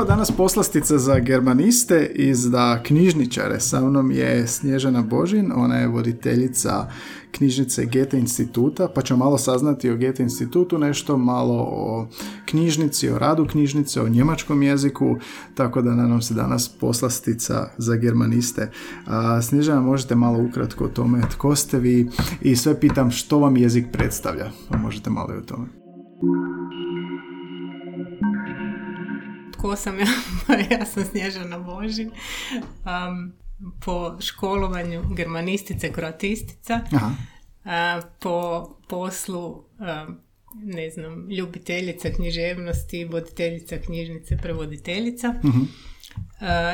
Evo danas poslastica za germaniste i za knjižničare. Sa mnom je Snježana Božin, ona je voditeljica knjižnice Gete instituta, pa ćemo malo saznati o Gete institutu, nešto malo o knjižnici, o radu knjižnice, o njemačkom jeziku, tako da nam se danas poslastica za germaniste. A, Snježana, možete malo ukratko o tome tko ste vi i sve pitam što vam jezik predstavlja, pa možete malo i o tome. Tko sam ja? ja sam Snježana Božin. Um, po školovanju germanistice, kroatistica. Aha. po poslu ne znam, ljubiteljica književnosti, voditeljica knjižnice, prevoditeljica. Mhm.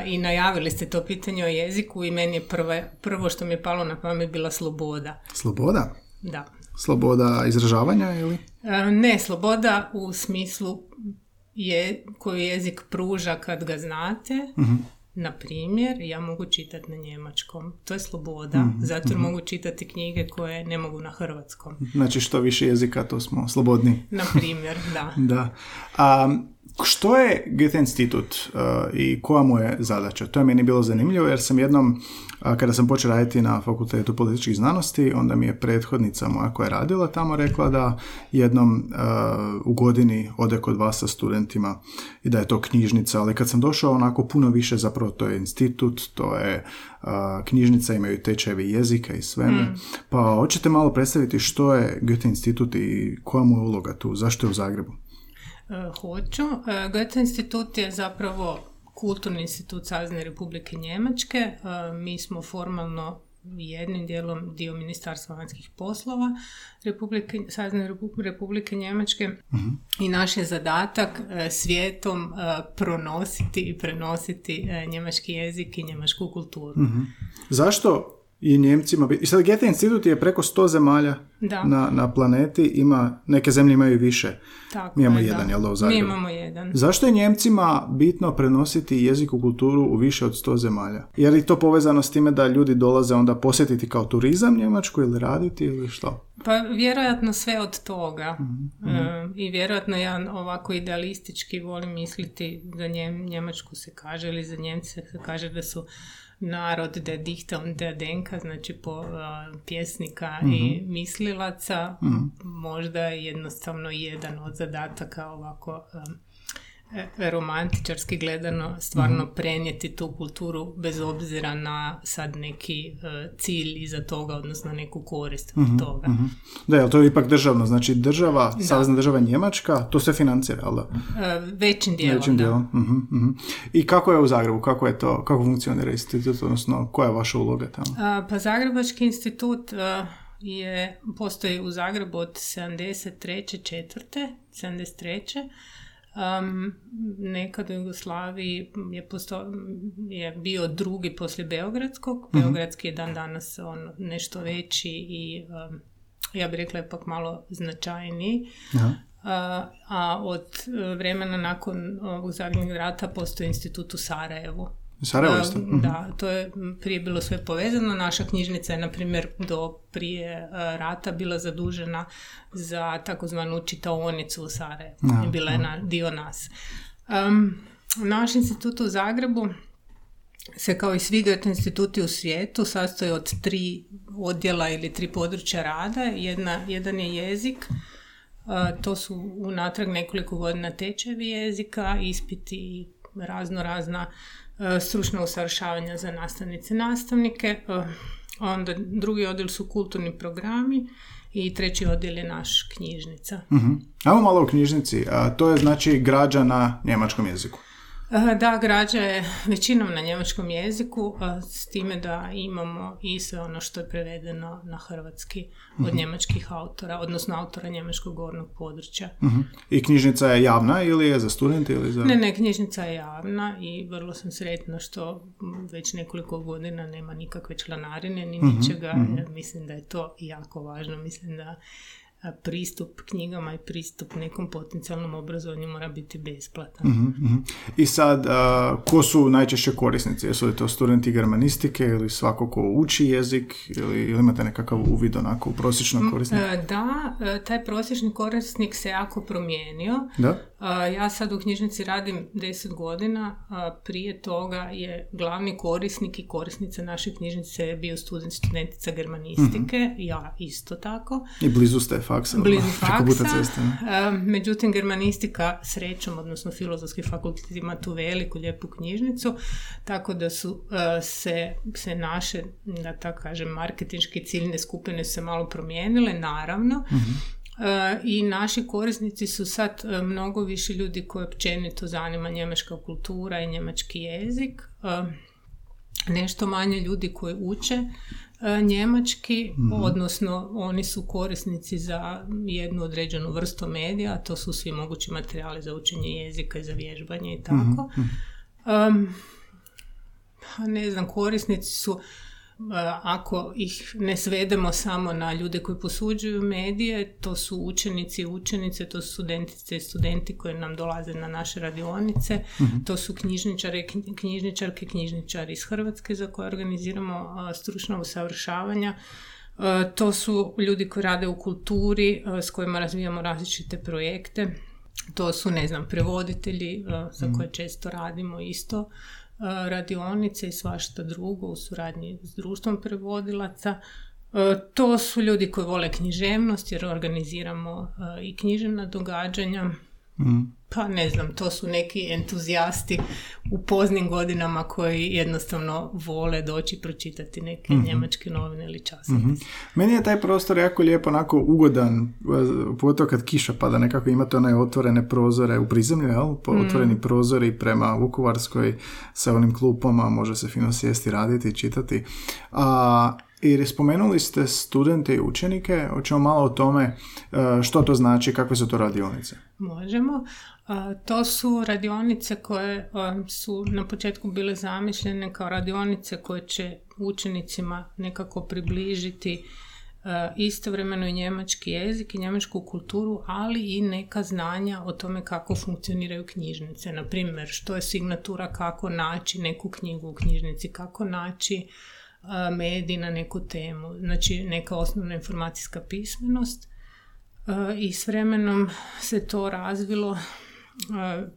I najavili ste to pitanje o jeziku i meni je prvo što mi je palo na pamet bila sloboda. Sloboda? Da. Sloboda izražavanja ili? Ne, sloboda u smislu je, koju jezik pruža kad ga znate. Mhm. Na primjer, ja mogu čitati na njemačkom. To je sloboda, Mhm, zato jer mogu čitati knjige koje ne mogu na hrvatskom. Znači što više jezika, to smo slobodni. Na primjer, da. Da. A, što je Goethe institut uh, i koja mu je zadaća? To je meni bilo zanimljivo jer sam jednom, a, kada sam počeo raditi na fakultetu političkih znanosti, onda mi je prethodnica moja koja je radila tamo rekla da jednom uh, u godini ode kod vas sa studentima i da je to knjižnica, ali kad sam došao onako puno više, zapravo to je institut, to je uh, knjižnica, imaju tečajevi jezika i svemu. Pa hoćete malo predstaviti što je Goethe institut i koja mu je uloga tu, zašto je u Zagrebu? E, hoću. E, Goethe institut je zapravo kulturni institut Savezne republike Njemačke. E, mi smo formalno jednim dijelom dio Ministarstva vanjskih poslova Republike, Savezne republike Njemačke i naš je zadatak svijetom pronositi i prenositi njemački jezik i njemačku kulturu. Zašto i Njemcima... I sad Goethe institut je preko 100 zemalja Da. na, na planeti, ima, neke zemlje imaju više. Tako Mi imamo je, jedan, da. jel da, u Mi Zagrebu? imamo jedan. Zašto je Njemcima bitno prenositi jezik u kulturu u više od 100 zemalja? Je li to povezano s time da ljudi dolaze onda posjetiti kao turizam Njemačku ili raditi ili što? Pa vjerojatno sve od toga. Mhm, E, I vjerojatno ja ovako idealistički volim misliti za Njem, Njemačku se kaže ili za Njemce se kaže da su narod der Dichter und der Denker, znači po a, pjesnika i Mhm. mislilaca, možda je jednostavno jedan od zadataka ovako a, e, romantičarski gledano stvarno Mhm. prenijeti tu kulturu bez obzira na sad neki e, cilj iza toga, odnosno neku korist od toga. Da, jel to je ipak državno, znači država, savezna država Njemačka, to sve financira, jel da? E, većim dijelom, Većim da. dijelom. Mhm, mhm. I kako je u Zagrebu, kako je to, kako funkcionira institut, odnosno koja je vaša uloga tamo? A, Pa Zagrebački institut a, je, postoji u Zagrebu od 73. četvrte, 73. Um, nekad u Jugoslaviji je, posto, je bio drugi poslije Beogradskog. Beogradski je dan danas on nešto veći i um, ja bih rekla ipak malo značajniji. Aha. A, a od vremena nakon ovog zadnjeg rata postoji institut u Sarajevu. Sarajevo Da, isto? Da, to je prije bilo sve povezano. Naša knjižnica je, na primjer, do prije e, rata bila zadužena za takozvanu čitaonicu u Sarajevu. Ja, I bila je na, dio nas. Um, naš institut u Zagrebu se kao i svi instituti u svijetu sastoji od tri odjela ili tri područja rada. Jedna, jedan je jezik, a, to su unatrag nekoliko godina tečevi jezika, ispiti i razno razna a, stručna usavršavanja za nastavnice i nastavnike. A, onda drugi odjel su kulturni programi i treći odjel je naš knjižnica. Mhm. Ajmo malo o knjižnici. A, to je znači građa na njemačkom jeziku. E, Da, građa je većinom na njemačkom jeziku, a s time da imamo i sve ono što je prevedeno na hrvatski od njemačkih autora, odnosno autora njemačkog govornog područja. Mhm. I knjižnica je javna ili je za studente ili za... Ne, ne, knjižnica je javna i vrlo sam sretna što već nekoliko godina nema nikakve članarine ni ničega. E, Mislim da je to jako važno. Mislim da pristup knjigama i pristup nekom potencijalnom obrazovanju mora biti besplatan. Mhm, mhm. I sad, ko su najčešće korisnici? Jesu li to studenti germanistike ili svako ko uči jezik ili, ili imate nekakav uvid onako u prosječnog korisnika? Da, taj prosječni korisnik se jako promijenio. Da? Ja sad u knjižnici radim 10 godina, prije toga je glavni korisnik i korisnica naše knjižnice bio student, studentica germanistike, mhm. ja isto tako. I blizu ste faksa. Blizu faksa. Međutim, germanistika srećom, odnosno filozofski fakultet ima tu veliku, lijepu knjižnicu, tako da su se, se naše, da tako kažem, marketinške ciljne skupine se malo promijenile, naravno. Mhm. I naši korisnici su sad e, mnogo više ljudi koji općenito zanima njemačka kultura i njemački jezik. E, nešto manje ljudi koji uče e, njemački, mhm. odnosno oni su korisnici za jednu određenu vrstu medija, a to su svi mogući materijali za učenje jezika i za vježbanje i tako. Um, ne znam, korisnici su ako ih ne svedemo samo na ljude koji posuđuju medije, to su učenici i učenice, to su studentice i studenti koji nam dolaze na naše radionice, mhm. to su knjižničare, knjižničarke, knjižničari iz Hrvatske za koje organiziramo stručna usavršavanja. To su ljudi koji rade u kulturi, s kojima razvijamo različite projekte. To su, ne znam, prevoditelji za mhm. koje često radimo isto radionice i svašta drugo u suradnji s društvom prevodilaca. To su ljudi koji vole književnost jer organiziramo i književna događanja. Mm. Pa ne znam, to su neki entuzijasti u poznim godinama koji jednostavno vole doći pročitati neke mm njemačke novine ili časopise. mm Meni je taj prostor jako lijepo, onako ugodan, pogotovo kad kiša pada, nekako imate one otvorene prozore u prizemlju, jel? Mm. Otvoreni prozori prema Vukovarskoj sa onim klupama, može se fino sjesti, raditi, čitati. A, i spomenuli ste studente i učenike, hoćemo malo o tome e, što to znači, kakve su to radionice. Možemo. To su radionice koje su na početku bile zamišljene kao radionice koje će učenicima nekako približiti istovremeno i njemački jezik i njemačku kulturu, ali i neka znanja o tome kako funkcioniraju knjižnice. Na primjer, što je signatura, kako naći neku knjigu u knjižnici, kako naći mediji na neku temu. Znači, neka osnovna informacijska pismenost. I s vremenom se to razvilo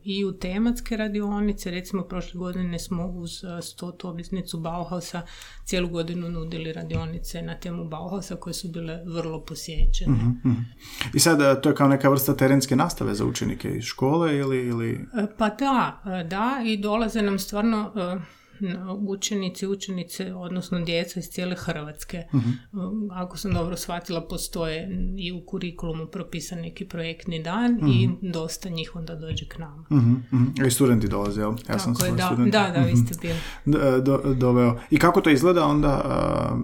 i u tematske radionice. Recimo, prošle godine smo uz stotu obljetnicu Bauhausa cijelu godinu nudili radionice na temu Bauhausa koje su bile vrlo posjećene. Mhm. I sad, to je kao neka vrsta terenske nastave za učenike iz škole ili... ili... Pa da, da, i dolaze nam stvarno učenici, učenice, odnosno djeca iz cijele Hrvatske. Mhm. Ako sam dobro shvatila, postoje i u kurikulumu propisan neki projektni dan i mhm. dosta njih onda dođe k nama. uh I studenti dolaze, jel? Ja sam je, da, da, da, vi ste bili. Do, doveo. I kako to izgleda onda?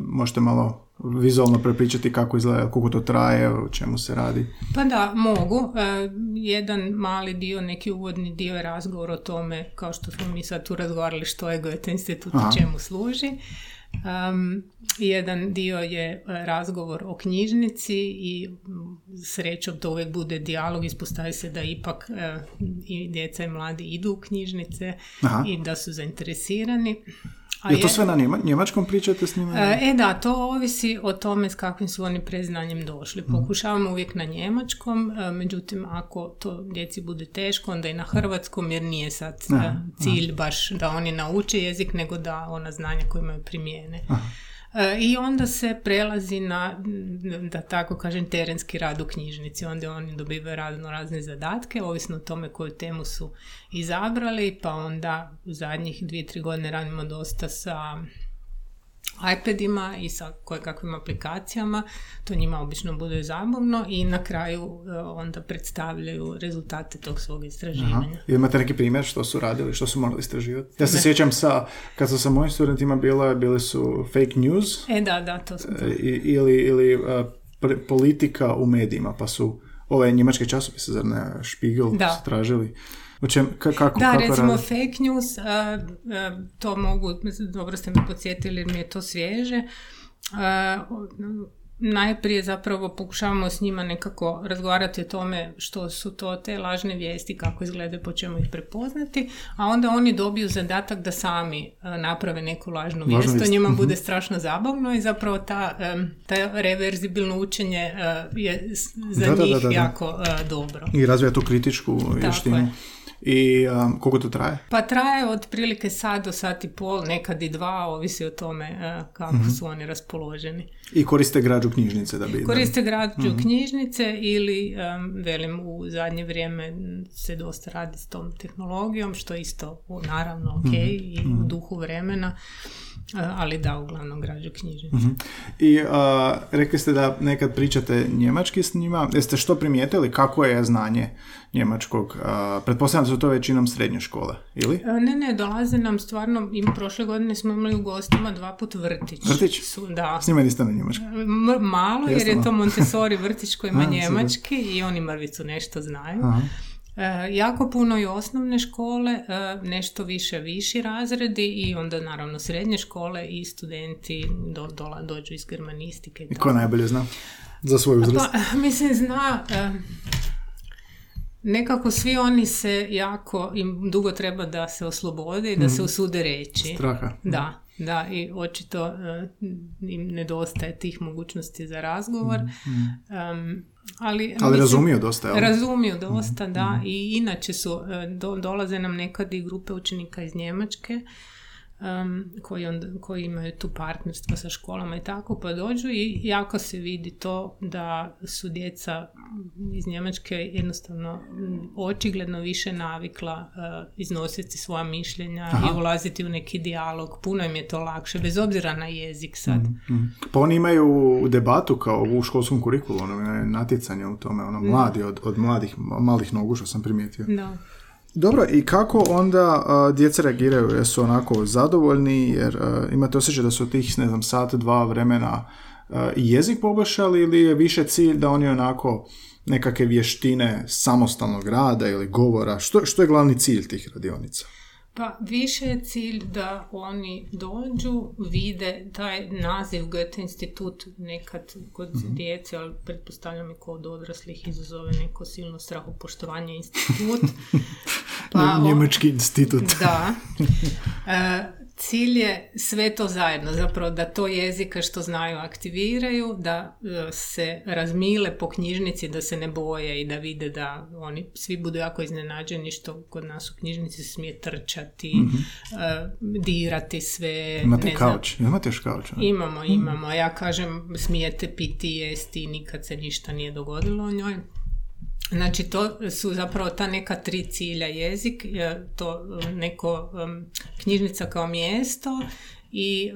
možete malo vizualno prepričati kako izgleda, koliko to traje, o čemu se radi? Pa da, mogu. E, jedan mali dio, neki uvodni dio je razgovor o tome, kao što smo mi sad tu razgovarali što je Goethe institut i čemu služi. Um, jedan dio je razgovor o knjižnici i srećom to uvijek bude dijalog, ispostavi se da ipak e, i djeca i mladi idu u knjižnice i da su zainteresirani. A je to sve na njemačkom pričate s njima? E, e da, to ovisi o tome s kakvim su oni preznanjem došli. Mhm. Pokušavamo uvijek na njemačkom, e, međutim ako to djeci bude teško, onda i na hrvatskom jer nije sad e, cilj baš da oni nauče jezik, nego da ona znanja koje imaju primijene. E, I onda se prelazi na, da tako kažem, terenski rad u knjižnici. Onda oni dobivaju razno razne zadatke, ovisno o tome koju temu su izabrali, pa onda u zadnjih dvije, tri godine radimo dosta sa iPadima i sa kakvim aplikacijama, to njima obično bude zabavno i na kraju e, onda predstavljaju rezultate tog svog istraživanja. Aha. Imate neki primjer što su radili, što su morali istraživati? Ja se sjećam sa, kad sam sa mojim studentima bila, bile su fake news. E da, da, to sam. E, ili, ili uh, politika u medijima, pa su ove njemačke časopise, zar ne, Spiegel, da. su tražili o čem, kako, da, recimo fake news, to mogu, dobro ste me podsjetili jer mi je to svježe. najprije zapravo pokušavamo s njima nekako razgovarati o tome što su to te lažne vijesti, kako izgledaju, po čemu ih prepoznati, a onda oni dobiju zadatak da sami naprave neku lažnu vijest. To njima bude strašno zabavno i zapravo ta, ta reverzibilno učenje je za njih jako dobro. I razvija tu kritičku vještinu. I um, koliko to traje? Pa traje otprilike sat do sat i pol, nekad i dva, ovisi o tome uh, kako mhm. su oni raspoloženi. I koriste građu knjižnice da bi... Koriste građu mm knjižnice ili, um, velim, u zadnje vrijeme se dosta radi s tom tehnologijom, što je isto naravno ok mm i u mhm. duhu vremena ali da, uglavnom građu knjižnice. uh I rekli ste da nekad pričate njemački s njima. Jeste što primijetili? Kako je znanje njemačkog? Uh, pretpostavljam da su to većinom srednje škole, ili? ne, ne, dolaze nam stvarno, im prošle godine smo imali u gostima dva put vrtić. Vrtić? Su, da. S njima niste na njemački? malo, jer je to Montessori vrtić koji ima njemački i oni mrvicu nešto znaju. Aha. E, jako puno i osnovne škole, e, nešto više viši razredi i onda naravno srednje škole i studenti do, dođu iz germanistike. I ko najbolje zna za svoj uzrast? Pa, mislim, zna... E, nekako svi oni se jako, im dugo treba da se oslobode i da se mhm. usude reći. Straha. Da, da, i očito im nedostaje tih mogućnosti za razgovor. Mm. Ali, Ali razumiju dosta, jel? Razumiju dosta, da. Mhm. I inače su, e, do, dolaze nam nekad i grupe učenika iz Njemačke um, koji, onda, koji imaju tu partnerstvo sa školama i tako, pa dođu i jako se vidi to da su djeca iz Njemačke jednostavno očigledno više navikla uh, iznositi svoja mišljenja i ulaziti u neki dijalog. Puno im je to lakše, bez obzira na jezik sad. mm Pa oni imaju debatu kao u školskom kurikulu, ono, natjecanje u tome, ono, mladi od, od mladih, malih nogu što sam primijetio. Da. Dobro, i kako onda uh, djeca reagiraju? Jesu onako zadovoljni jer uh, imate osjećaj da su tih, ne znam, sat, dva vremena uh, jezik poboljšali ili je više cilj da oni onako nekakve vještine samostalnog rada ili govora? Što, što je glavni cilj tih radionica? Pa više je cilj da oni dođu, vide taj naziv Goethe institut nekad kod mm djece, ali pretpostavljam i kod odraslih izazove neko silno strahopoštovanje institut. Pa, Njemački institut. Da. E, cilj je sve to zajedno, zapravo da to jezika što znaju aktiviraju, da e, se razmile po knjižnici, da se ne boje i da vide da oni svi budu jako iznenađeni što kod nas u knjižnici smije trčati, mm dirati sve. Imate kauč, imate još kauč? Imamo, mhm. imamo. Ja kažem smijete piti, jesti, nikad se ništa nije dogodilo u njoj. Znači to su zapravo ta neka tri cilja jezik, to um, neko um, knjižnica kao mjesto i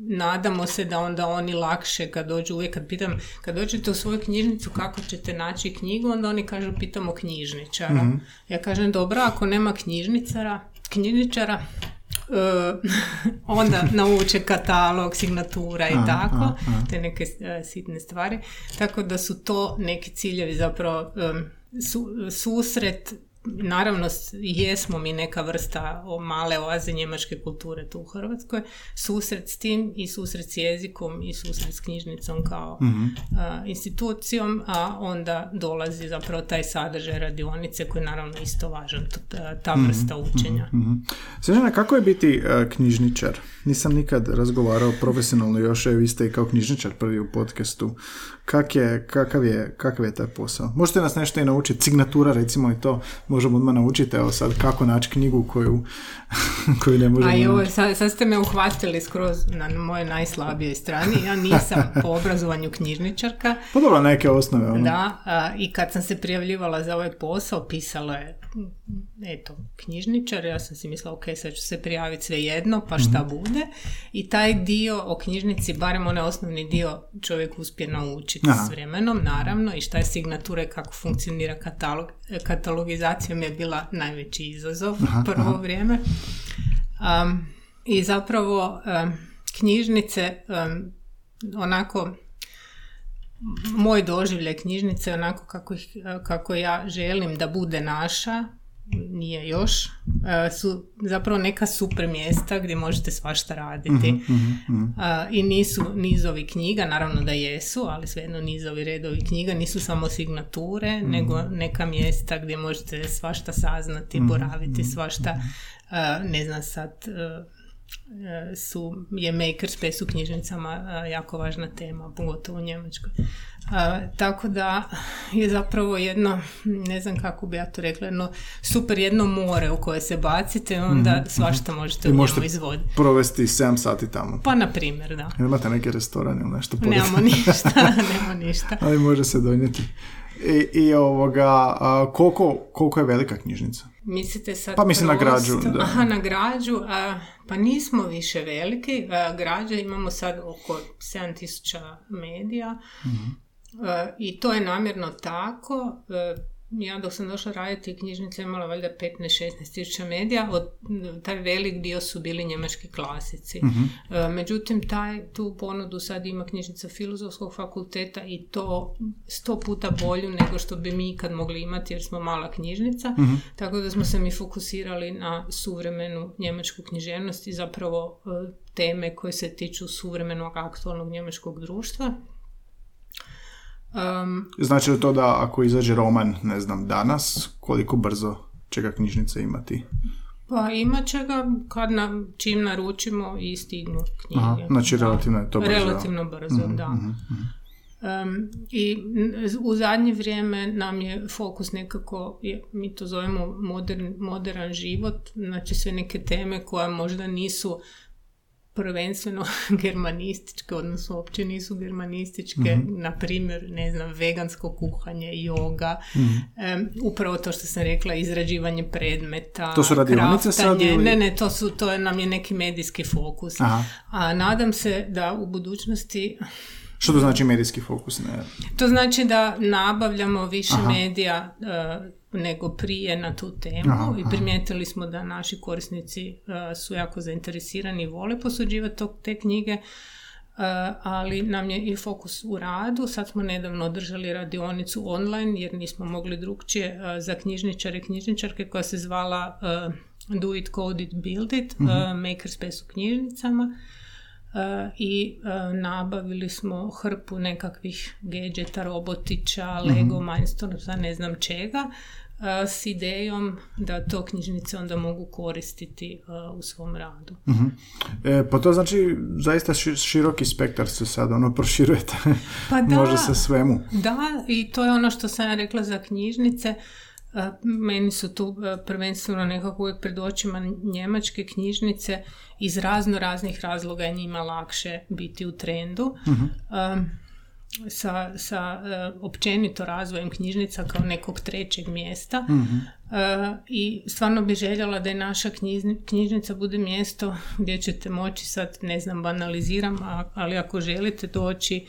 nadamo se da onda oni lakše kad dođu, uvijek kad pitam, kad dođete u svoju knjižnicu kako ćete naći knjigu, onda oni kažu pitamo knjižničara. mm Ja kažem dobro, ako nema knjižničara, knjižničara, onda nauče katalog, signatura i tako, te neke uh, sitne stvari. Tako da su to neki ciljevi zapravo um, susret naravno jesmo mi neka vrsta male oaze njemačke kulture tu u Hrvatskoj, susret s tim i susret s jezikom i susret s knjižnicom kao mhm. institucijom, a onda dolazi zapravo taj sadržaj radionice koji je naravno isto važan, ta mhm, vrsta mhm, učenja. mm kako je biti uh, knjižničar? Nisam nikad razgovarao profesionalno još, evo vi ste i kao knjižničar prvi u podcastu. Kak je, kakav, je, kakav je taj posao? Možete nas nešto i naučiti, signatura recimo i to možemo odmah naučiti, evo sad kako naći knjigu koju, koju ne možemo A jo, sad, sad ste me uhvatili skroz na moje najslabije strani, ja nisam po obrazovanju knjižničarka. Pa dobro, neke osnove. Ono. Da, i kad sam se prijavljivala za ovaj posao, pisalo je eto, knjižničar, ja sam si mislila, ok, sad ću se prijaviti sve jedno, pa šta mm bude. I taj dio o knjižnici, barem onaj osnovni dio, čovjek uspije naučiti s vremenom, naravno, i šta je signatura i kako funkcionira katalog. Katalogizacija mi je bila najveći izazov aha, prvo vrijeme. Um, I zapravo um, knjižnice, um, onako, moj doživljaj knjižnice onako kako, ih, kako ja želim da bude naša nije još, e, su zapravo neka super mjesta gdje možete svašta raditi. Mhm, mhm, E, I nisu nizovi knjiga, naravno da jesu, ali svejedno nizovi redovi knjiga nisu samo signature, Mhm. nego neka mjesta gdje možete svašta saznati, Mhm, boraviti, svašta, e, ne znam sad, e, su, je makerspace u knjižnicama jako važna tema, pogotovo u Njemačkoj. E, tako da je zapravo jedno, ne znam kako bi ja to rekla, jedno super jedno more u koje se bacite, onda svašta možete Mhm, I u možete izvoditi. provesti 7 sati tamo. Pa, na primjer, da. Imate neki restoran ili nešto pored? Nemamo ništa, nemamo ništa. Ali može se donijeti. I, i ovoga, a, koliko, koliko je velika knjižnica? Mislite sad Pa mislim na građu, da. Aha, na građu. A, pa nismo više veliki. A, građa imamo sad oko 7000 medija. Mhm. A, I to je namjerno tako. A, ja dok sam došla raditi knjižnica imala valjda 15-16 tisuća medija, od, taj velik dio su bili njemački klasici. Mhm. A, međutim, taj, tu ponudu sad ima knjižnica filozofskog fakulteta i to sto puta bolju nego što bi mi ikad mogli imati jer smo mala knjižnica. Mhm. Tako da smo se mi fokusirali na suvremenu njemačku književnost i zapravo e, teme koje se tiču suvremenog aktualnog njemačkog društva. Um, Znači li to da ako izađe roman, ne znam, danas, koliko brzo će ga knjižnica imati? pa imat će ga kad nam, čim naručimo i stignu knjige. Aha, znači Da. relativno je to brzo. Relativno brzo, da. Um, I u zadnje vrijeme nam je fokus nekako, je- mi to zovemo modern, modern život, znači sve neke teme koje možda nisu prvenstveno germanističke, odnosno uopće nisu germanističke, Mhm. na primjer, ne znam, vegansko kuhanje, joga, Mhm. em, upravo to što sam rekla, izrađivanje predmeta, To su radionice sad ili- Ne, ne, to, su, to je, nam je neki medijski fokus. Aha. A nadam se da u budućnosti Što to znači medijski fokus? Ne? to znači da nabavljamo više medija e, nego prije na tu temu Aha, i primijetili smo da naši korisnici e, su jako zainteresirani i vole posuđivati te knjige, e, ali nam je i fokus u radu. Sad smo nedavno održali radionicu online jer nismo mogli drugčije e, za knjižničare i knjižničarke koja se zvala Do it, code it, build it, e, makerspace u knjižnicama. E, i e, nabavili smo hrpu nekakvih gadgeta, robotića, Lego, Mindstormsa, ne znam čega, e, s idejom da to knjižnice onda mogu koristiti u svom radu. Mhm. E, pa to znači zaista ši- široki spektar se sad ono proširujete. Pa da. Može se svemu. Da, i to je ono što sam ja rekla za knjižnice. Meni su tu prvenstveno nekako uvijek pred očima njemačke knjižnice iz razno raznih razloga je njima lakše biti u trendu. Um, sa, sa općenito razvojem knjižnica kao nekog trećeg mjesta. E, i stvarno bi željela da je naša knjižni- knjižnica bude mjesto gdje ćete moći sad, ne znam, banaliziram, ali ako želite doći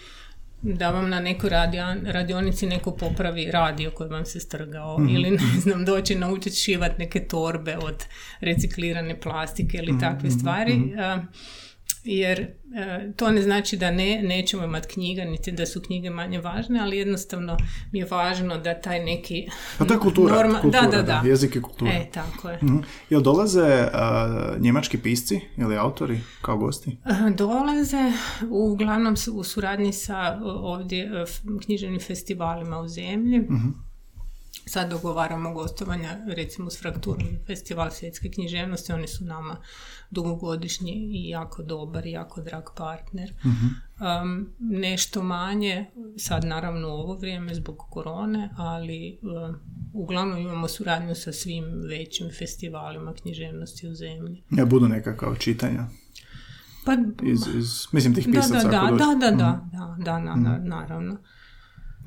da vam na nekoj radio- radionici neko popravi radio koji vam se strgao ili ne znam doći naučiti šivat neke torbe od reciklirane plastike ili takve stvari E, jer e, to ne znači da ne, nećemo imati knjiga niti da su knjige manje važne ali jednostavno mi je važno da taj neki Pa to je kultura, norma- kultura, da, da, da. jezik je kultura. E, tako je. Mhm. Jel dolaze a, njemački pisci ili autori kao gosti? E, Dolaze uglavnom u suradnji sa ovdje e, književnim festivalima u zemlji. Sad dogovaramo gostovanja recimo s Frakturom festival svjetske književnosti, oni su nama dugogodišnji i jako dobar i jako drag partner. Um, nešto manje, sad naravno u ovo vrijeme zbog korone, ali um, uglavnom imamo suradnju sa svim većim festivalima književnosti u zemlji. Ja budu nekakva čitanja Pa iz, iz mislim tih da, pisaca da, da, da, da, da, da, da, na- na- naravno.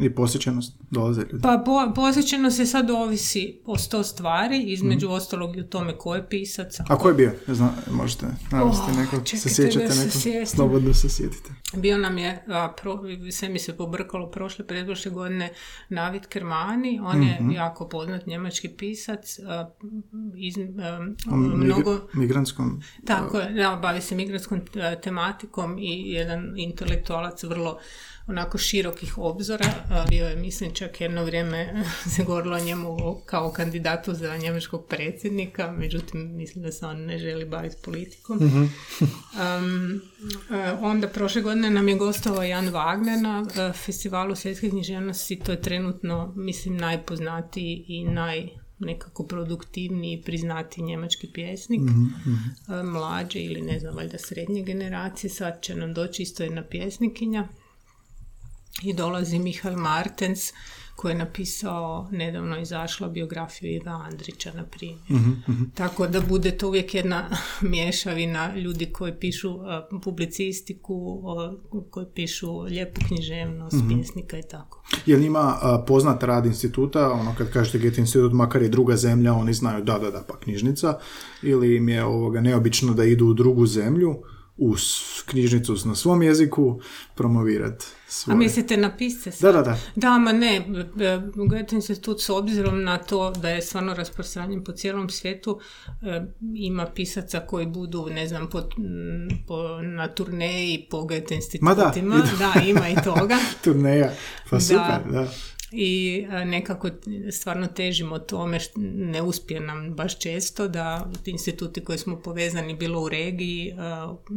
I posjećenost dolaze ljudi. Pa po, posjećeno se sad ovisi o sto stvari, između ostalog i o tome ko je pisac. A ko je bio? Ne znam, možete navesti Oh, neko, se sjećate da se neko, sjetim. slobodno se sjetite. Bio nam je, a, pro, sve mi se pobrkalo prošle, predprošle godine, Navid Kermani, on je jako poznat njemački pisac, a, iz, a, mnogo... Mig- migrantskom... Tako je, bavi se migrantskom e, tematikom i jedan intelektualac vrlo onako širokih obzora. bio je, mislim, čak jedno vrijeme se govorilo o njemu kao kandidatu za njemačkog predsjednika, međutim, mislim da se on ne želi baviti politikom. Mhm. onda prošle godine nam je gostovao Jan Wagner na festivalu svjetske književnosti, to je trenutno, mislim, najpoznatiji i naj nekako produktivniji, priznati njemački pjesnik, mm mlađe ili ne znam, valjda srednje generacije, sad će nam doći isto jedna pjesnikinja i dolazi Mihael Martens koji je napisao, nedavno izašla biografiju Iva Andrića, na primjer. Mhm, mhm. Tako da bude to uvijek jedna mješavina ljudi koji pišu uh, publicistiku, koji pišu lijepu književnost, mm pjesnika i tako. Je li ima poznat rad instituta, ono kad kažete Get institut, makar je druga zemlja, oni znaju da, da, da, pa knjižnica, ili im je ovoga neobično da idu u drugu zemlju, u knjižnicu na svom jeziku promovirati svoje. A mislite na pisce Da, da, da. Da, ma ne, Goethe institut s obzirom na to da je stvarno rasprostranjen po cijelom svijetu, e, ima pisaca koji budu, ne znam, po, po, na turneji po Goethe institutima. da, da, ima i toga. Turneja, pa super, da i nekako stvarno težimo tome, što ne uspije nam baš često da instituti koji smo povezani bilo u regiji,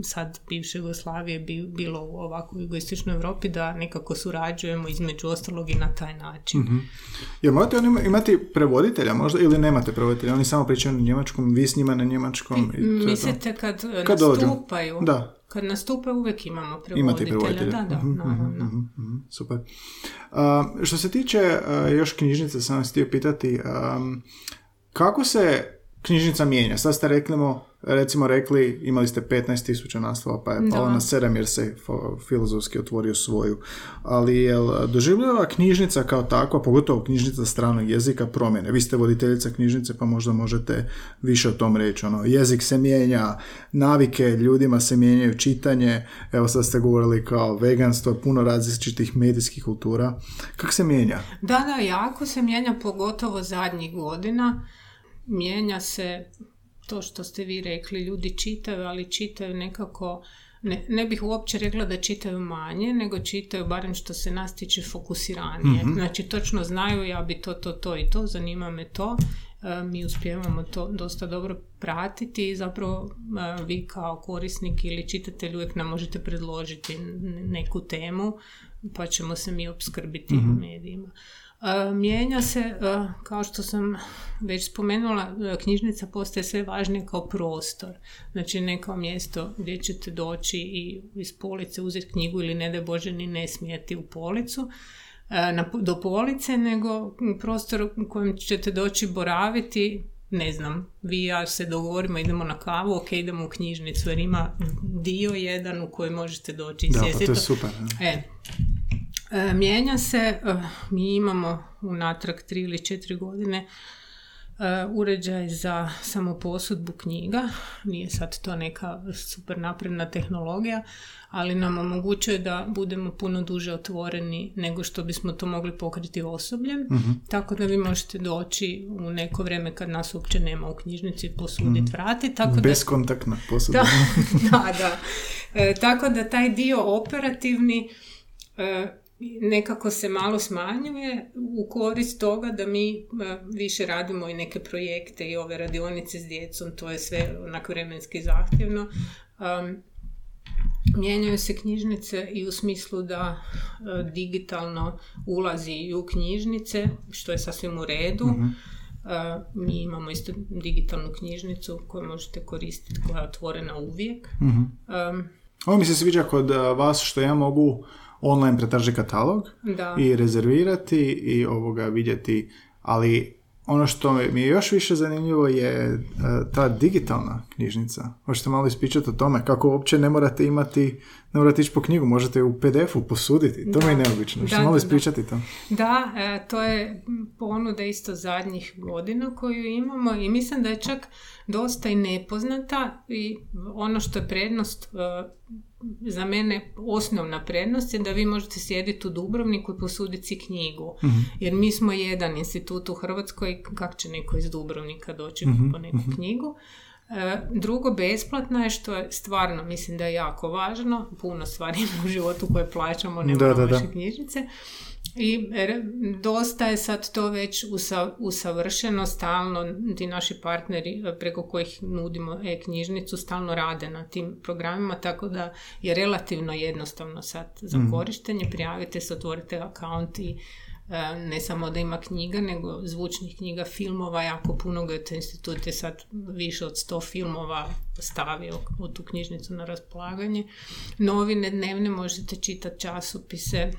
sad bivše Jugoslavije, bilo u ovakvoj jugoistočnoj Europi, da nekako surađujemo između ostalog i na taj način. Mm-hmm. Jel morate oni imati prevoditelja možda ili nemate prevoditelja? Oni samo pričaju na njemačkom, vi s njima na njemačkom? I Mislite kad, kad nastupaju? Da. Kad nastupe uvijek imamo prevoditelja. Da, da, uh super. Uh, što se tiče uh, još knjižnice, sam vas htio pitati, um, kako se knjižnica mijenja? Sad ste rekli, recimo rekli, imali ste 15.000 naslova, pa je palo na 7 jer se filozofski otvorio svoju. Ali je doživljava knjižnica kao takva, pogotovo knjižnica stranog jezika, promjene? Vi ste voditeljica knjižnice, pa možda možete više o tom reći. Ono, jezik se mijenja, navike ljudima se mijenjaju, čitanje, evo sad ste govorili kao veganstvo, puno različitih medijskih kultura. Kako se mijenja? Da, da, jako se mijenja, pogotovo zadnjih godina mijenja se to što ste vi rekli, ljudi čitaju, ali čitaju nekako, ne, ne bih uopće rekla da čitaju manje, nego čitaju barem što se nas tiče fokusiranije. mm Znači točno znaju ja bi to, to, to i to, zanima me to, e, mi uspijevamo to dosta dobro pratiti i zapravo e, vi kao korisnik ili čitatelj uvijek nam možete predložiti neku temu pa ćemo se mi opskrbiti mm medijima. Mijenja se, kao što sam već spomenula, knjižnica postaje sve važnija kao prostor. Znači ne kao mjesto gdje ćete doći i iz police uzeti knjigu ili ne da Bože ni ne smijeti u policu na, do police, nego prostor u kojem ćete doći boraviti ne znam, vi i ja se dogovorimo, idemo na kavu, ok, idemo u knjižnicu, jer ima dio jedan u koji možete doći i Da, pa to je super. E, E, mijenja se, e, mi imamo unatrag tri ili četiri godine e, uređaj za samoposudbu knjiga, nije sad to neka super napredna tehnologija, ali nam omogućuje da budemo puno duže otvoreni nego što bismo to mogli pokriti osobljem, mhm. tako da vi možete doći u neko vrijeme kad nas uopće nema u knjižnici posuditi mm vrati. Tako Beskontaktna posudba. Da, da, da. tako da taj dio operativni nekako se malo smanjuje u korist toga da mi e, više radimo i neke projekte i ove radionice s djecom, to je sve onako vremenski zahtjevno. Um, mijenjaju se knjižnice i u smislu da e, digitalno ulazi i u knjižnice, što je sasvim u redu. Mhm. E, mi imamo isto digitalnu knjižnicu koju možete koristiti, koja je otvorena uvijek. mm Ovo mi se sviđa kod vas što ja mogu online pretraži katalog da. i rezervirati i ovoga vidjeti, ali ono što mi je još više zanimljivo je e, ta digitalna knjižnica. Možete malo ispričati o tome kako uopće ne morate imati, ne morate ići po knjigu, možete u PDF-u posuditi. To mi je neobično. Možete malo ispričati to? Da, e, to je ponuda isto zadnjih godina koju imamo i mislim da je čak dosta i nepoznata i ono što je prednost e, za mene osnovna prednost je da vi možete sjediti u Dubrovniku i posuditi si knjigu. Mhm. Jer mi smo jedan institut u Hrvatskoj, kako će neko iz Dubrovnika doći mm po neku mhm. knjigu. E, drugo, besplatno je što je stvarno, mislim da je jako važno. Puno stvari u životu koje plaćamo, nema da, da, knjižnice. I dosta je sad to već usavršeno, stalno ti naši partneri e, preko kojih nudimo e-knjižnicu stalno rade na tim programima, tako da je relativno jednostavno sad za mhm. korištenje. Prijavite se, otvorite akaunt i ne samo da ima knjiga, nego zvučnih knjiga, filmova, jako puno Goethe institut je sad više od sto filmova stavio u tu knjižnicu na raspolaganje. Novine dnevne možete čitati časopise,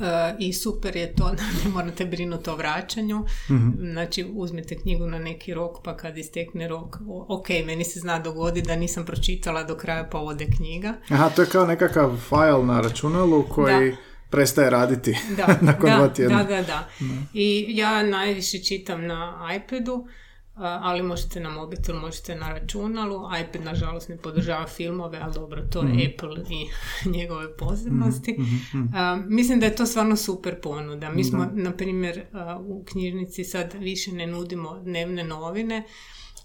E, I super je to da ne morate brinuti o vraćanju. mm Znači, uzmete knjigu na neki rok, pa kad istekne rok, ok, meni se zna dogoditi da nisam pročitala do kraja, pa ode knjiga. Aha, to je kao nekakav file na računalu koji... prestaje raditi da, nakon da, dva tjedna. Da, da, da. I ja najviše čitam na iPadu ali možete na mobitel, možete na računalu. iPad nažalost ne podržava filmove, ali dobro, to je mhm. Apple i njegove posebnosti. Mhm, mhm, mislim da je to stvarno super ponuda. Mi smo, na primjer, u knjižnici sad više ne nudimo dnevne novine,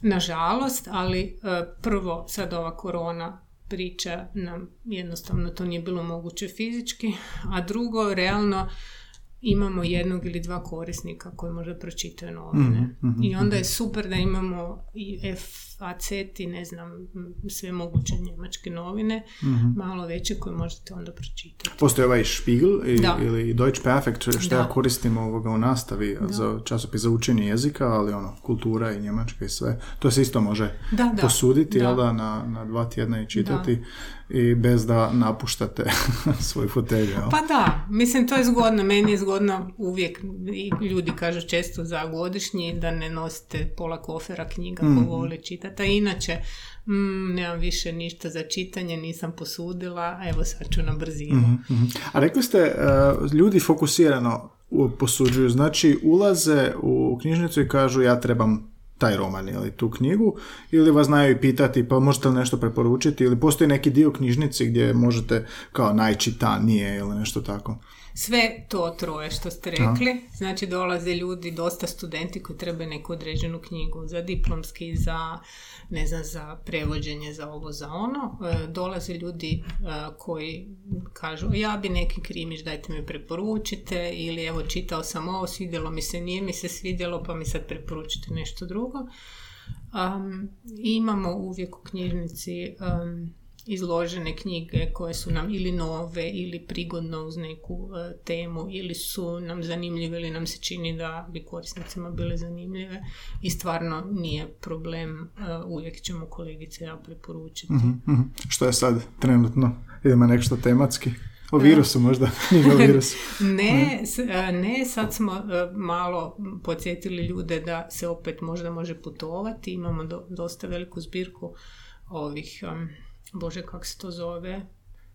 nažalost, ali prvo sad ova korona priča nam jednostavno to nije bilo moguće fizički, a drugo, realno imamo jednog ili dva korisnika koji može pročitati novine. Mhm, mhm, I onda je mhm. super da imamo i FAC i ne znam, sve moguće njemačke novine, malo veće koje možete onda pročitati. Postoji ovaj Spiegel ili Deutsch Perfect, što ja koristim ovoga u nastavi za časopis za učenje jezika, ali ono, kultura i njemačka i sve. To se isto može da, posuditi, da. Da, na, na dva tjedna i čitati i bez da napuštate svoj fotelj. Pa da, mislim to je zgodno, meni je zgodno uvijek, i ljudi kažu često za godišnji da ne nosite pola kofera knjiga mm. ko vole čitati, a inače mm, nemam više ništa za čitanje, nisam posudila, evo sad ću na brzinu. mm A rekli ste, uh, ljudi fokusirano posuđuju, znači ulaze u knjižnicu i kažu ja trebam taj roman ili tu knjigu ili vas znaju i pitati pa možete li nešto preporučiti ili postoji neki dio knjižnici gdje možete kao najčitanije ili nešto tako. Sve to troje što ste rekli, znači dolaze ljudi, dosta studenti koji trebaju neku određenu knjigu za diplomski, za ne znam, za prevođenje, za ovo, za ono. E, dolaze ljudi e, koji kažu ja bi neki krimiš, dajte mi preporučite ili evo čitao sam ovo, svidjelo mi se, nije mi se svidjelo pa mi sad preporučite nešto drugo. Um, imamo uvijek u knjižnici um, izložene knjige koje su nam ili nove ili prigodno uz neku e, temu ili su nam zanimljive ili nam se čini da bi korisnicima bile zanimljive i stvarno nije problem, uh, uvijek ćemo kolegice ja preporučiti. uh Što je sad trenutno? Idemo nešto tematski? O virusu možda, nije o virusu. ne, ne, sad smo malo podsjetili ljude da se opet možda može putovati, imamo dosta veliku zbirku ovih bože kako se to zove,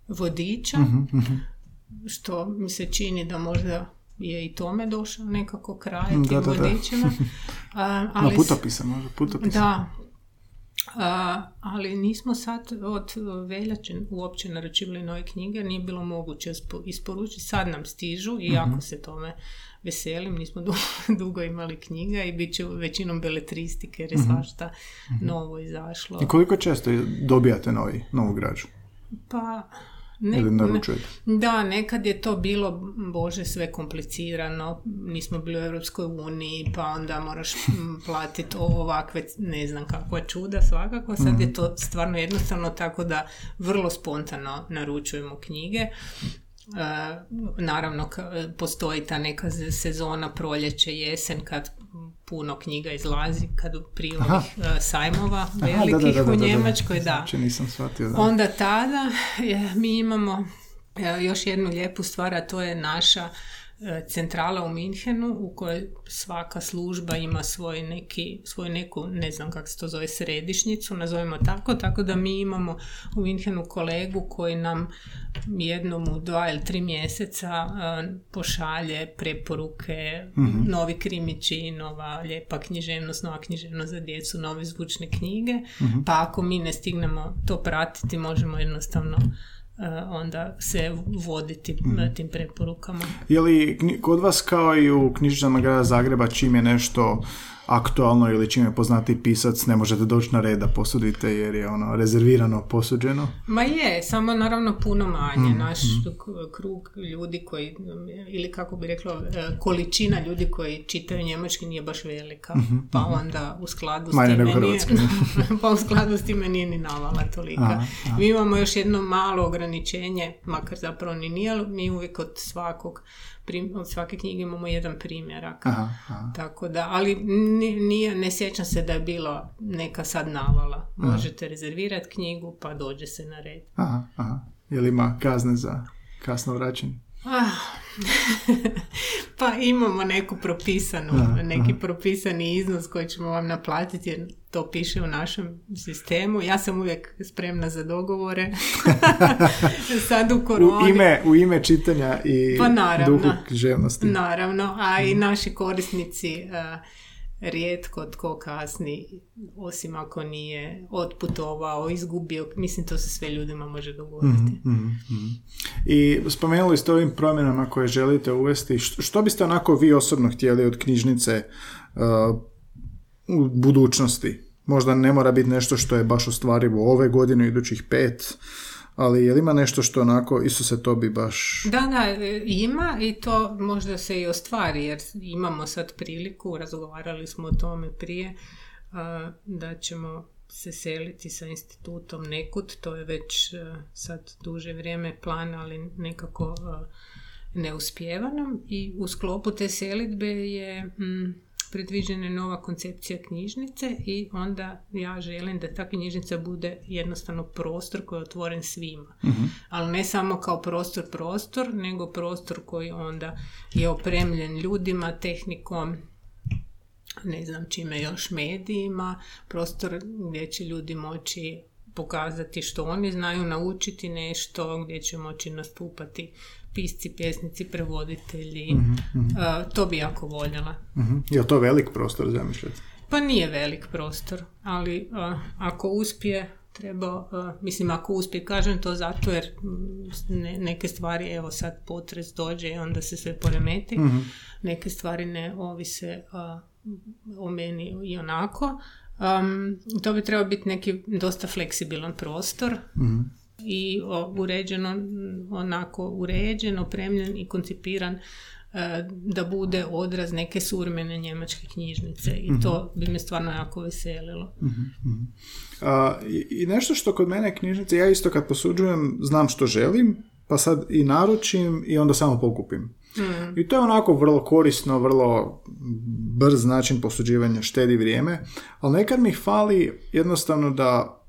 vodiča, mhm. što mi se čini da možda je i tome došao nekako kraj tim da, vodičima. ali, Na putopisa, možda putopisa. Da, ali nismo sad od veljače uopće naručivali nove knjige, nije bilo moguće isporučiti. Sad nam stižu i jako mhm. se tome veselim, nismo dugo, imali knjiga i bit će većinom beletristike jer je mhm. svašta mhm. novo izašlo. I koliko često dobijate novi, novu građu? Pa ne, da, nekad je to bilo, bože, sve komplicirano, nismo bili u Europskoj uniji, pa onda moraš platiti ovakve, ne znam kakva čuda svakako, sad je mhm. to stvarno jednostavno tako da vrlo spontano naručujemo knjige naravno postoji ta neka sezona proljeće, jesen kad puno knjiga izlazi kad prije ovih e, sajmova velikih u Njemačkoj da, znači, nisam shvatio, da. onda tada mi imamo e, još jednu lijepu stvar a to je naša E, centrala u Minhenu u kojoj svaka služba ima svoj neki, svoju neku, ne znam kako se to zove, središnjicu, nazovimo tako, tako da mi imamo u Minhenu kolegu koji nam jednom u dva ili tri mjeseca e, pošalje preporuke, mm novi krimići, nova lijepa književnost, nova književnost za djecu, nove zvučne knjige, mhm. pa ako mi ne stignemo to pratiti, možemo jednostavno E, onda se voditi mm. tim preporukama. Je li kod vas kao i u knjižnicama grada Zagreba čim je nešto aktualno ili čim je poznati pisac ne možete doći na red da posudite jer je ono rezervirano posuđeno? Ma je, samo naravno puno manje. Mm, Naš mm. krug ljudi koji, ili kako bi rekla, e, količina ljudi koji čitaju njemački nije baš velika. Mhm, pa onda u skladu s time nije, pa u skladu s time nije ni navala tolika. Mi imamo još jedno malo ograničenje, makar zapravo ni nije, ali mi uvijek od svakog od svake knjige imamo jedan primjerak. Aha, Tako da, ali nije, ne sjećam se da je bilo neka sad navala. Možete rezervirati knjigu pa dođe se na red. Aha, aha. Je li ima kazne za kasno vraćanje? Ah, pa imamo neku propisanu, neki propisani iznos koji ćemo vam naplatiti jer to piše u našem sistemu. Ja sam uvijek spremna za dogovore. Sad u koroni. U ime, u ime čitanja i pa naravno, duhu ževnosti. Naravno, a i naši korisnici rijetko tko kasni, osim ako nije otputovao, izgubio, mislim to se sve ljudima može dogoditi. mm mm I spomenuli ste ovim promjenama koje želite uvesti, što biste onako vi osobno htjeli od knjižnice uh, u budućnosti? Možda ne mora biti nešto što je baš ostvarivo ove godine, idućih pet, ali je li ima nešto što onako, se to bi baš... Da, da, ima i to možda se i ostvari, jer imamo sad priliku, razgovarali smo o tome prije, da ćemo se seliti sa institutom nekud, to je već sad duže vrijeme plan, ali nekako ne uspijeva nam i u sklopu te selitbe je... Mm, predviđena je nova koncepcija knjižnice i onda ja želim da ta knjižnica bude jednostavno prostor koji je otvoren svima. Mhm. Ali ne samo kao prostor prostor, nego prostor koji onda je opremljen ljudima, tehnikom, ne znam čime još medijima, prostor gdje će ljudi moći pokazati što oni znaju, naučiti nešto, gdje će moći nastupati pisci, pjesnici, prevoditelji. mm to bi jako voljela. mm Je to velik prostor zamišljati? Pa nije velik prostor, ali ako uspije, treba, mislim ako uspije, kažem to zato jer mm, neke stvari, evo sad potres dođe i onda se sve poremeti, mhm. neke stvari ne ovise o meni i onako. Um, to bi trebao biti neki dosta fleksibilan prostor. Mm i uređeno, onako uređen, opremljen i koncipiran e, da bude odraz neke suvremene njemačke knjižnice i to mhm. bi me stvarno jako veselilo. uh I nešto što kod mene knjižnice, ja isto kad posuđujem znam što želim, pa sad i naručim i onda samo pokupim. Mhm. I to je onako vrlo korisno, vrlo brz način posuđivanja, štedi vrijeme, ali nekad mi fali jednostavno da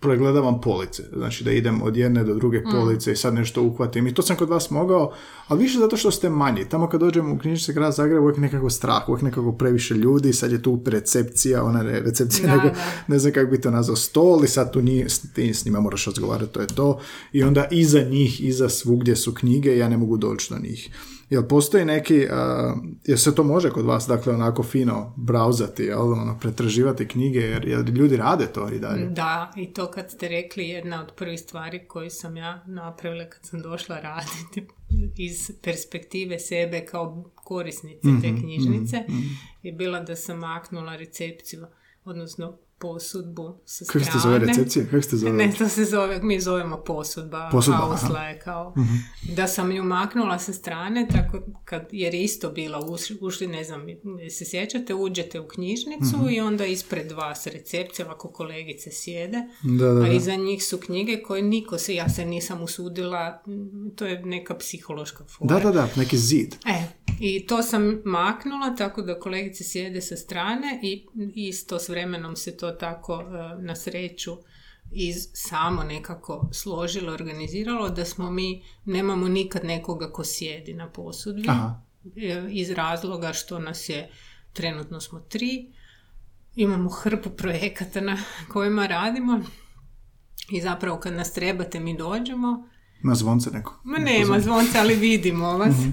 pregledavam police, znači da idem od jedne do druge mm. police i sad nešto uhvatim i to sam kod vas mogao, ali više zato što ste manji. Tamo kad dođem u knjižnice grad Zagreb uvijek nekako strah, uvijek nekako previše ljudi, sad je tu recepcija, ona ne recepcija, nego ne znam kako bi to nazvao, stol i sad tu nije, ti s njima moraš razgovarati, to je to. I onda iza njih, iza svugdje su knjige, ja ne mogu doći do njih. Jel postoji neki, uh, jel se to može kod vas, dakle, onako fino brauzati, jel, ono, pretraživati knjige, jer, jer ljudi rade to i dalje? Da, i to kad ste rekli, jedna od prvih stvari koju sam ja napravila kad sam došla raditi iz perspektive sebe kao korisnice te mhm, knjižnice, mm je bila da sam maknula recepciju, odnosno posudbu sa strane. Kako se zove recepcija? Kako se zove? Ne, to se zove, mi zovemo posudba. Posudba, je kao. mm Da sam ju maknula sa strane, tako kad, jer je isto bila, ušli, ne znam, se sjećate, uđete u knjižnicu mm i onda ispred vas recepcija, ovako kolegice sjede, da, da, a iza njih su knjige koje niko se, ja se nisam usudila, to je neka psihološka fora. Da, da, da, neki zid. E, i to sam maknula tako da kolegice sjede sa strane i isto s vremenom se to tako e, na sreću iz samo nekako složilo, organiziralo da smo mi, nemamo nikad nekoga ko sjedi na posudbi Aha. E, iz razloga što nas je, trenutno smo tri, imamo hrpu projekata na kojima radimo i zapravo kad nas trebate mi dođemo. Na zvonce neko? Ma nema zvonce, ali vidimo vas. Mhm.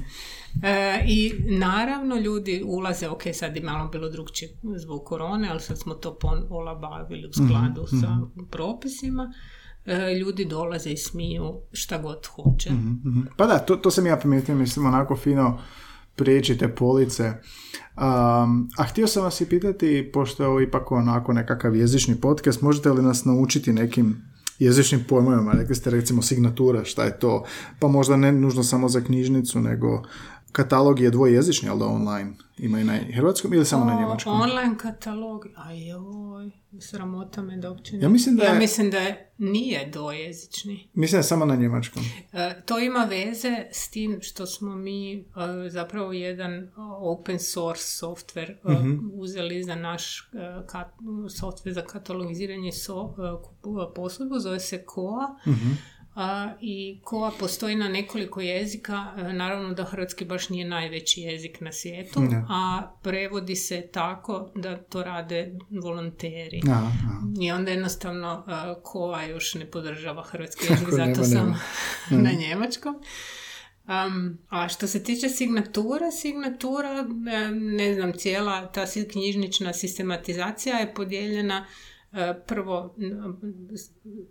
E, I naravno ljudi ulaze, ok, sad je malo bilo drugčije zbog korone, ali sad smo to olabavili u mhm, skladu sa mhm. propisima. E, ljudi dolaze i smiju šta god hoće. Mhm, pa da, to, to sam ja primijetio, mislim, onako fino prijeći te police. Um, a htio sam vas i pitati, pošto je ovo ipak onako nekakav jezični podcast, možete li nas naučiti nekim jezičnim pojmovima? Rekli ste recimo signatura, šta je to? Pa možda ne nužno samo za knjižnicu, nego katalog je dvojezični, ali da online ima i na hrvatskom ili samo na njemačkom? Online katalog, ajoj, sramota me da uopće Ja mislim da je- ja mislim da je, nije dvojezični. Mislim da je samo na njemačkom. E, to ima veze s tim što smo mi e, zapravo jedan e, open source software e, Mhm. uzeli za naš e, kat- software za katalogiziranje so, e, kupu- posudbu, zove se KOA. Mhm. A, I KOA postoji na nekoliko jezika, e, naravno da hrvatski baš nije najveći jezik na svijetu, a prevodi se tako da to rade volonteri. Aha, aha. I onda jednostavno uh, KOA još ne podržava hrvatski jezik, zato nema, sam nema. na njemačkom. Um, a što se tiče signatura, signatura, em, ne znam, cijela ta knjižnična sistematizacija je podijeljena e, prvo,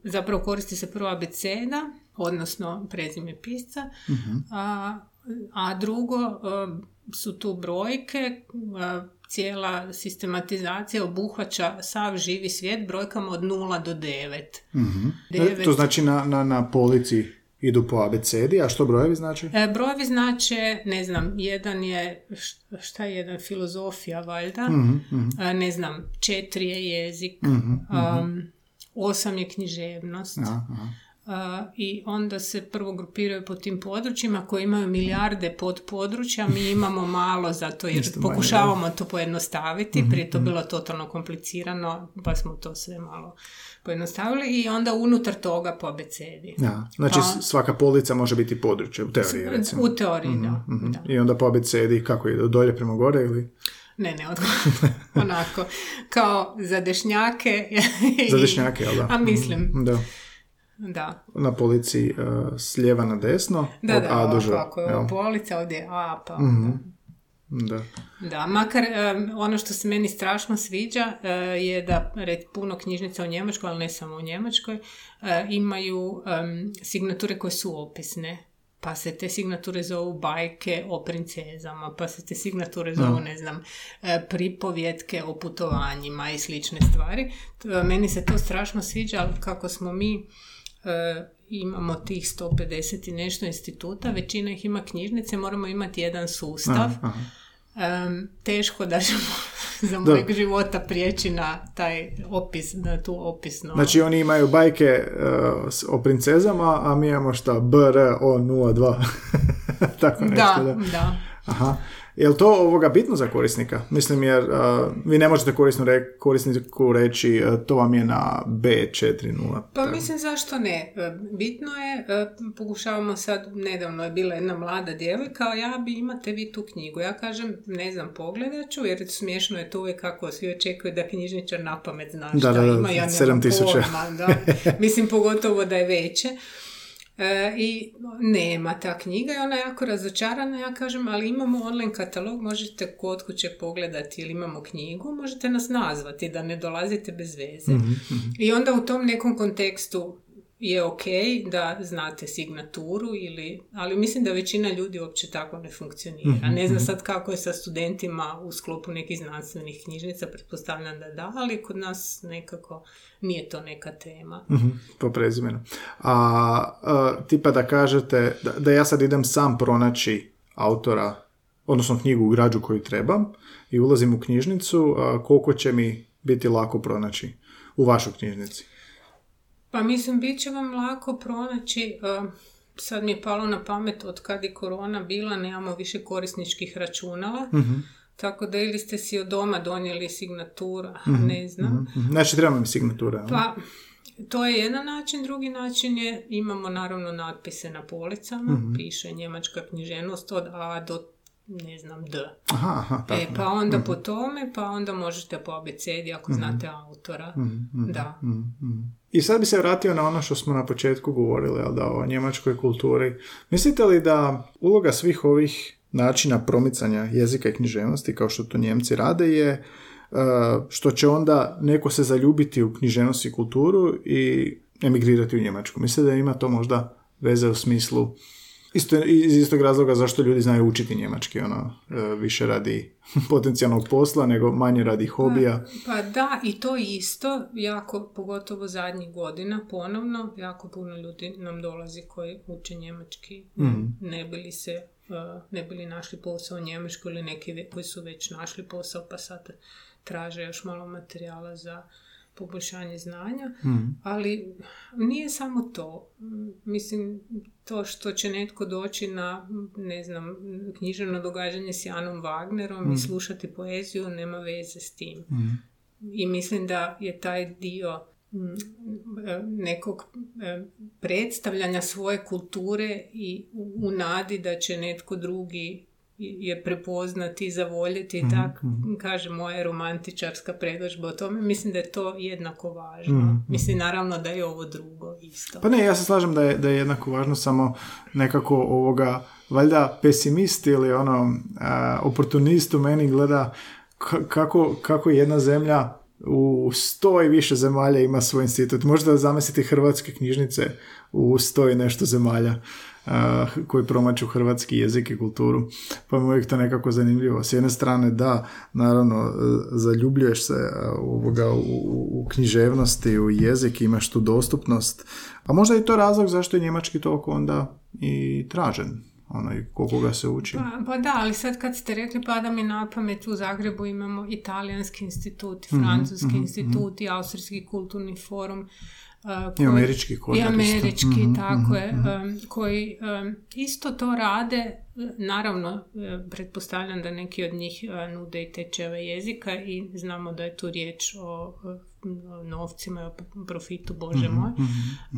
zapravo koristi se prvo abeceda, odnosno prezime pisca, a, a drugo e, su tu brojke, e, cijela sistematizacija obuhvaća sav živi svijet brojkama od 0 do 9. Mhm. Devet. To znači na, na, na polici idu po abecedi, a što brojevi znači? E, brojevi znače, ne znam, jedan je, šta je jedan, filozofija valjda, E, ne znam, četiri je jezik, um, osam je književnost. Aha, aha. E, I onda se prvo grupiraju po tim područjima koji imaju milijarde podpodručja, mi imamo malo zato jer Isto manje, pokušavamo to pojednostaviti, prije to bilo totalno komplicirano, pa smo to sve malo pojednostavili i onda unutar toga po abecedi. Ja, znači Pa- svaka polica može biti područje, u teoriji recimo. U teoriji, da. Mhm. da. I onda po abecedi kako ide, od dolje prema gore ili? Ne, ne. Onako, kao za dešnjake. i- Za dešnjake, jel da? A mislim, Mhm, Da. da. Na polici uh, s lijeva na desno, Da, od da, A do Ž. ovako, ako je polica, ovdje je A, pa Mhm. Da. Da, makar em, ono što se meni strašno sviđa e, je da red, puno knjižnica u Njemačkoj, ali ne samo u Njemačkoj, e, imaju em, signature koje su opisne. Pa se te signature zovu bajke o princezama, pa se te signature zovu, ne znam, e, pripovjetke o putovanjima i slične stvari. Meni se to strašno sviđa, ali kako smo mi imamo tih 150 i nešto instituta, većina ih ima knjižnice, moramo imati jedan sustav. Aha, aha. Em, teško da ćemo za Da. mojeg života prijeći na taj opis, na tu opisno. Znači oni imaju bajke uh, o princezama, a mi imamo šta? BRO02. Tako nešto, da, da. da. Aha. Je li to ovoga bitno za korisnika? Mislim jer uh, vi ne možete korisno re- korisniku reći uh, to vam je na B40. Pa mislim zašto ne. E, Bitno je, e, pokušavamo sad, nedavno je bila jedna mlada djevojka, ja bi imate vi tu knjigu. Ja kažem, ne znam, pogledat ću, jer smiješno je to uvijek kako svi očekuju da knjižničar na pamet zna Da, šta da, da, ima, ja nemam 7000. pojma, da. Mislim, pogotovo da je veće. E, I nema ta knjiga i ona je jako razočarana. Ja kažem, ali imamo online katalog, možete kod kuće pogledati ili imamo knjigu, možete nas nazvati da ne dolazite bez veze. I onda u tom nekom kontekstu je ok da znate signaturu ili, ali mislim da većina ljudi uopće tako ne funkcionira. Ne znam sad kako je sa studentima u sklopu nekih znanstvenih knjižnica, pretpostavljam da da, ali kod nas nekako nije to neka tema. Mhm, po prezimenu. A, a, tipa da kažete da, da ja sad idem sam pronaći autora, odnosno knjigu u građu koju trebam i ulazim u knjižnicu, a, koliko će mi biti lako pronaći u vašoj knjižnici? Pa mislim, bit će vam lako pronaći, uh, sad mi je palo na pamet od kad je korona bila, nemamo više korisničkih računala, tako da ili ste si od doma donijeli signatura, ne znam. Mhm, Znači treba mi signatura. Pa, to je jedan način, drugi način je, imamo naravno natpise na policama, piše njemačka književnost od A do, ne znam, D. Aha, aha, tako. E, pa onda po tome, pa onda možete po abecedi ako znate autora. Da. I sad bi se vratio na ono što smo na početku govorili, jel da o njemačkoj kulturi. Mislite li da uloga svih ovih načina promicanja jezika i književnosti, kao što to Njemci rade, je e, što će onda neko se zaljubiti u književnost i kulturu i emigrirati u Njemačku. Mislite da ima to možda veze u smislu Isto, iz istog razloga zašto ljudi znaju učiti njemački, ono, e, više radi potencijalnog posla nego manje radi hobija. Pa, pa da, i to isto, jako, pogotovo zadnjih godina, ponovno, jako puno ljudi nam dolazi koji uče njemački, Mhm. ne bi li se, e, ne bi li našli posao u Njemačkoj ili neki koji su već našli posao pa sad traže još malo materijala za poboljšanje znanja, Mhm. ali nije samo to. Mislim, to što će netko doći na, ne znam, književno događanje s Janom Wagnerom i slušati poeziju, nema veze s tim. Mhm. I mislim da je taj dio mm, e, nekog e, predstavljanja svoje kulture i u nadi da će netko drugi je prepoznati, zavoljeti i tak, kaže moja romantičarska predložba o tome, mislim da je to jednako važno. Mislim, naravno da je ovo drugo isto. Pa ne, ja se slažem da je, da je jednako važno samo nekako ovoga, valjda pesimist ili ono, a, oportunist u meni gleda k- kako, kako jedna zemlja u sto i više zemalja ima svoj institut. Možda zamisliti hrvatske knjižnice u sto i nešto zemalja koji promaču hrvatski jezik i kulturu. Pa mi je uvijek to nekako zanimljivo. S jedne strane da, naravno, e, zaljubljuješ se e, ovoga u, u- u književnosti, u jezik, imaš tu dostupnost. A možda je i to razlog zašto je njemački toliko onda i tražen. Ono, i koliko ga se uči. Pa, pa da, ali sad kad ste rekli pada mi na pamet u Zagrebu imamo italijanski institut, i francuski institut i austrijski kulturni forum. Uh, I koji- američki kod I američki, Mhm, tako je, um, koji um, isto to rade, naravno, uh, pretpostavljam da neki od njih uh, nude i tečeve jezika i znamo da je tu riječ o, novcima i o profitu, Bože Mhm, moj,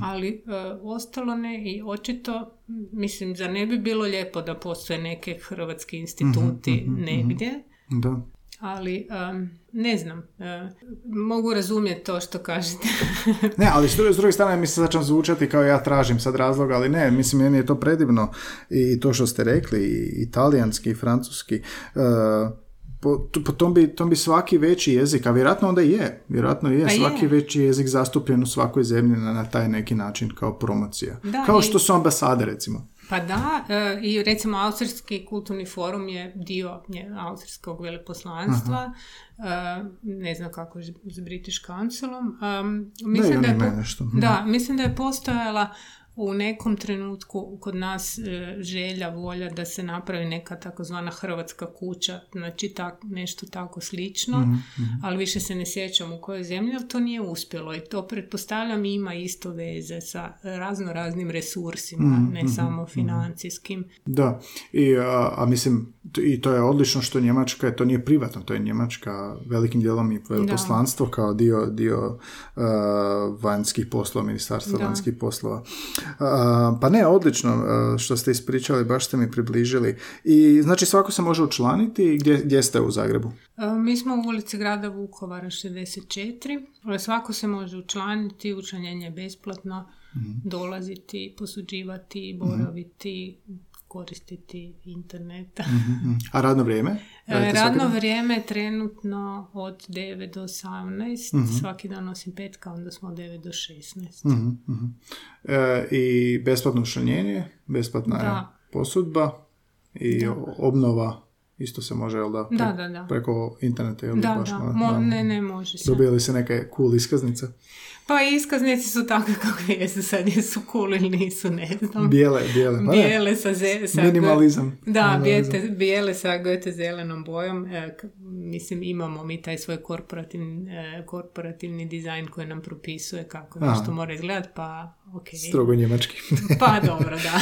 ali uh, ostalo ne i očito, mislim, za ne bi bilo lijepo da postoje neke hrvatski instituti Mhm, negdje, Da. Ali um, ne znam, uh, mogu razumjeti to što kažete. Ne, ali s druge, s druge strane mislim da će zvučati kao ja tražim sad razloga, ali ne, mislim meni je to predivno i to što ste rekli, i italijanski, i francuski, e, po, po tom, bi, tom bi svaki veći jezik, a vjerojatno onda je, vjerojatno je, Pa je. svaki veći jezik zastupljen u svakoj zemlji na, na taj neki način kao promocija. Da, kao i- što su ambasade recimo. Pa da, e, i recimo Austrijski kulturni forum je dio nje- Austrijskog veleposlanstva, e, ne znam kako je s British Councilom. Um, mislim oni da, je po- nešto. Da, mislim da je postojala u nekom trenutku kod nas e, želja, volja da se napravi neka takozvana hrvatska kuća, znači tak, nešto tako slično, Mhm, ali više se ne sjećam u kojoj zemlji, ali to nije uspjelo i to pretpostavljam ima isto veze sa razno raznim resursima, Mhm, ne samo financijskim. Da, I, a, a mislim, i to je odlično što Njemačka, to nije privatno, to je Njemačka velikim dijelom i veleposlanstvo kao dio, dio a, vanjskih poslova, ministarstva Da. vanjskih poslova. Pa ne, odlično a, što ste ispričali, baš ste mi približili. I znači svako se može učlaniti, gdje, gdje ste u Zagrebu? E, Mi smo u ulici grada Vukovara 64. E, Svako se može učlaniti, učlanjenje je besplatno, Mhm. dolaziti, posuđivati, boraviti, koristiti internet. Mhm. A radno vrijeme? E, Radite Radno vrijeme je trenutno od 9 do 18, Mhm. svaki dan osim petka, onda smo od 9 do 16. Mhm, mhm. E, I besplatno učlanjenje, besplatna Da. posudba i obnova isto se može, jel da? Da, da, da. Preko interneta, jel Da, baš? da, na- mo- ne, ne, može se. Dobijali se neke cool iskaznice? Pa iskaznice su takve kakve jesu sad, jesu cool ili nisu, ne znam. Bijele, bijele. pa. Bijele sa, ze, sa Minimalizam. Da, Minimalizam. bijete, bijele sa goete zelenom bojom. E, k- mislim, imamo mi taj svoj korporativni, e, korporativni dizajn koji nam propisuje kako Aha. nešto mora izgledati, pa ok. Strogo njemački. Pa dobro, da.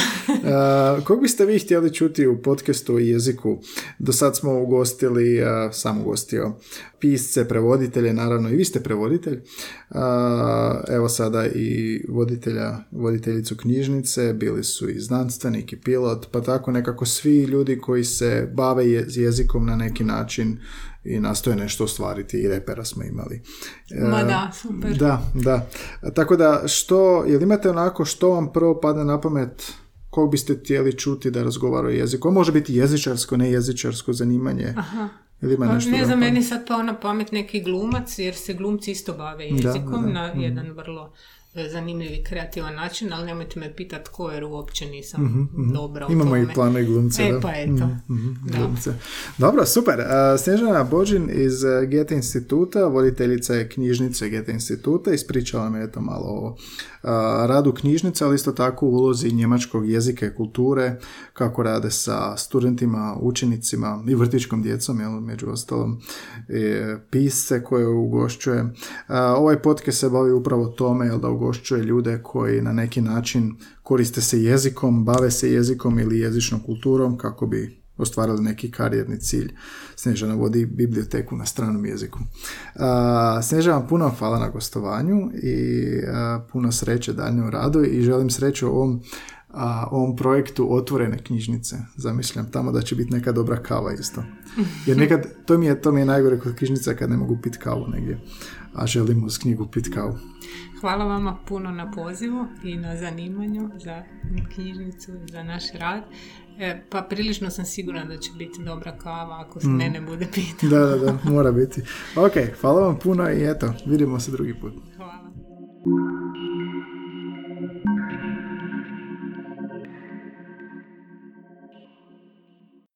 Uh, kog biste vi htjeli čuti u podcastu o jeziku? Do sad smo ugostili, uh, sam ugostio pisce, prevoditelje, naravno i vi ste prevoditelj. Uh, evo sada i voditelja, voditeljicu knjižnice, bili su i znanstvenik i pilot, pa tako nekako svi ljudi koji se bave je- jezikom na neki način i nastoje nešto ostvariti i repera smo imali. Ma da, super. Da, da. Tako da, što, jel imate onako što vam prvo padne na pamet kog biste htjeli čuti da razgovara o jeziku? On može biti jezičarsko, ne jezičarsko zanimanje. Aha. Ili ima Pa, nešto ne znam, meni sad pao na pamet neki glumac, jer se glumci isto bave jezikom da, na mhm. jedan vrlo zanimljiv i kreativan način, ali nemojte me pitati ko jer uopće nisam mm dobra u Imamo tome. i plane glumce, E, da? pa eto. Mhm, Da. Dobro, super. Snježana Bođin iz uh, Gete instituta, voditeljica je knjižnice Gete instituta, ispričala je eto malo o radu knjižnice, ali isto tako u ulozi njemačkog jezika i kulture, kako rade sa studentima, učenicima i vrtičkom djecom, jel, među ostalom, e, pisce koje ugošćuje. Ovaj podcast se bavi upravo tome, jel, da ugošćuje ljude koji na neki način koriste se jezikom, bave se jezikom ili jezičnom kulturom kako bi ostvarili neki karijerni cilj. Snježana vodi biblioteku na stranom jeziku. A, Snježana, vam puno hvala na gostovanju i puno sreće daljnjem radu i želim sreću ovom a, ovom projektu otvorene knjižnice. Zamišljam tamo da će biti neka dobra kava isto. Jer nekad, to mi je, to mi je najgore kod knjižnica kad ne mogu pit kavu negdje, a želim uz knjigu pit kavu. Hvala vama puno na pozivu i na zanimanju za knjižnicu za naš rad. E, pa prilično sam sigurna da će biti dobra kava ako se mene bude pitao. Da, da, da, mora biti. Ok, hvala vam puno i eto, vidimo se drugi put. Hvala.